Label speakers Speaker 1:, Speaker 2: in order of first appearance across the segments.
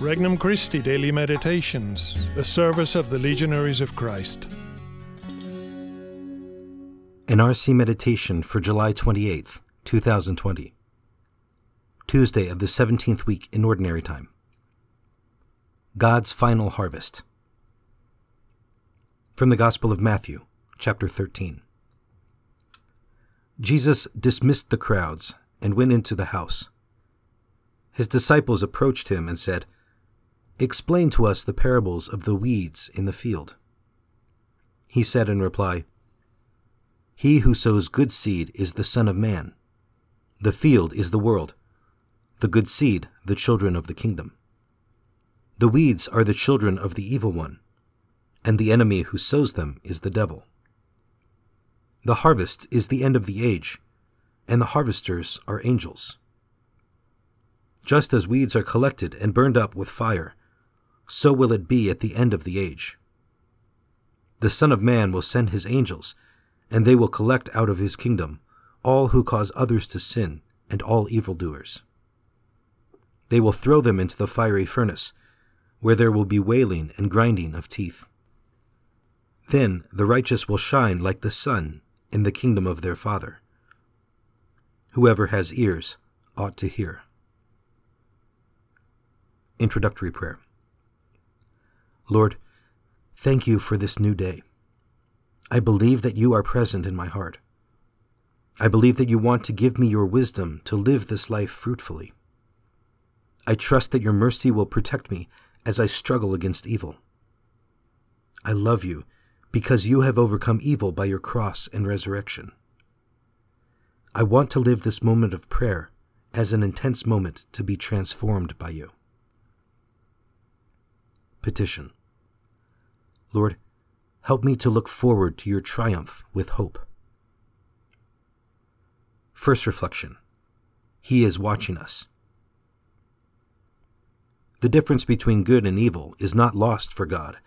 Speaker 1: Regnum Christi Daily Meditations, the service of the Legionaries of Christ.
Speaker 2: An RC Meditation for July 28th, 2020. Tuesday of the 17th week in Ordinary Time. God's Final Harvest. From the Gospel of Matthew, chapter 13. Jesus dismissed the crowds and went into the house. His disciples approached him and said, Explain to us the parables of the weeds in the field. He said in reply, He who sows good seed is the Son of Man. The field is the world, the good seed, the children of the kingdom. The weeds are the children of the evil one, and the enemy who sows them is the devil. The harvest is the end of the age, and the harvesters are angels. Just as weeds are collected and burned up with fire, so will it be at the end of the age. The Son of Man will send his angels, and they will collect out of his kingdom all who cause others to sin and all evildoers. They will throw them into the fiery furnace, where there will be wailing and grinding of teeth. Then the righteous will shine like the sun in the kingdom of their Father. Whoever has ears ought to hear. Introductory Prayer Lord, thank you for this new day. I believe that you are present in my heart. I believe that you want to give me your wisdom to live this life fruitfully. I trust that your mercy will protect me as I struggle against evil. I love you because you have overcome evil by your cross and resurrection. I want to live this moment of prayer as an intense moment to be transformed by you. Petition Lord, help me to look forward to your triumph with hope. First reflection He is watching us. The difference between good and evil is not lost for God.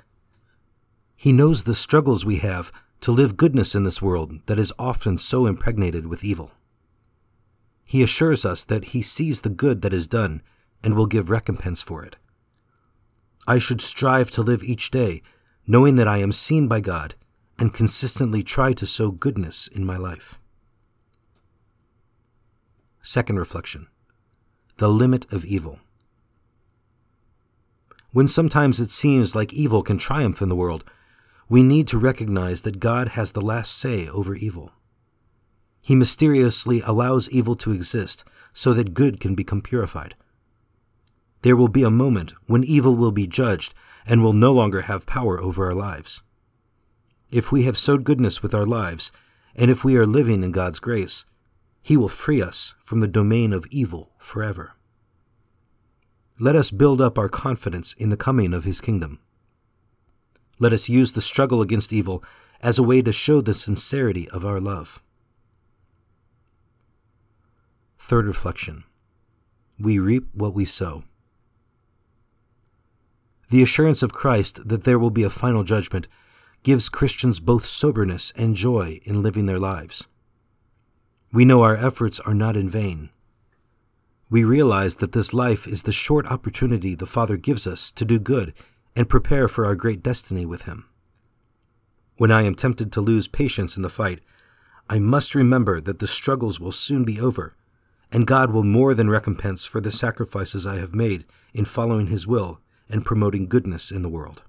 Speaker 2: He knows the struggles we have to live goodness in this world that is often so impregnated with evil. He assures us that He sees the good that is done and will give recompense for it. I should strive to live each day knowing that I am seen by God and consistently try to sow goodness in my life. Second reflection The limit of evil. When sometimes it seems like evil can triumph in the world, we need to recognize that God has the last say over evil. He mysteriously allows evil to exist so that good can become purified. There will be a moment when evil will be judged and will no longer have power over our lives. If we have sowed goodness with our lives, and if we are living in God's grace, He will free us from the domain of evil forever. Let us build up our confidence in the coming of His kingdom. Let us use the struggle against evil as a way to show the sincerity of our love. Third reflection We reap what we sow. The assurance of Christ that there will be a final judgment gives Christians both soberness and joy in living their lives. We know our efforts are not in vain. We realize that this life is the short opportunity the Father gives us to do good and prepare for our great destiny with Him. When I am tempted to lose patience in the fight, I must remember that the struggles will soon be over, and God will more than recompense for the sacrifices I have made in following His will and promoting goodness in the world.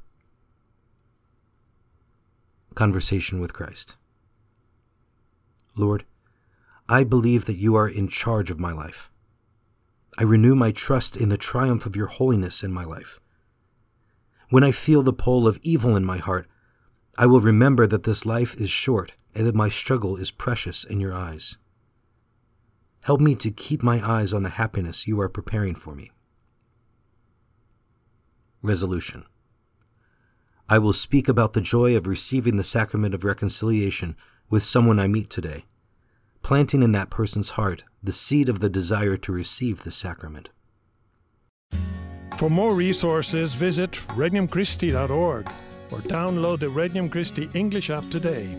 Speaker 2: Conversation with Christ. Lord, I believe that you are in charge of my life. I renew my trust in the triumph of your holiness in my life. When I feel the pull of evil in my heart, I will remember that this life is short and that my struggle is precious in your eyes. Help me to keep my eyes on the happiness you are preparing for me. Resolution I will speak about the joy of receiving the sacrament of reconciliation with someone I meet today, planting in that person's heart the seed of the desire to receive the sacrament.
Speaker 1: For more resources, visit regnumchristi.org or download the Regnum Christi English app today.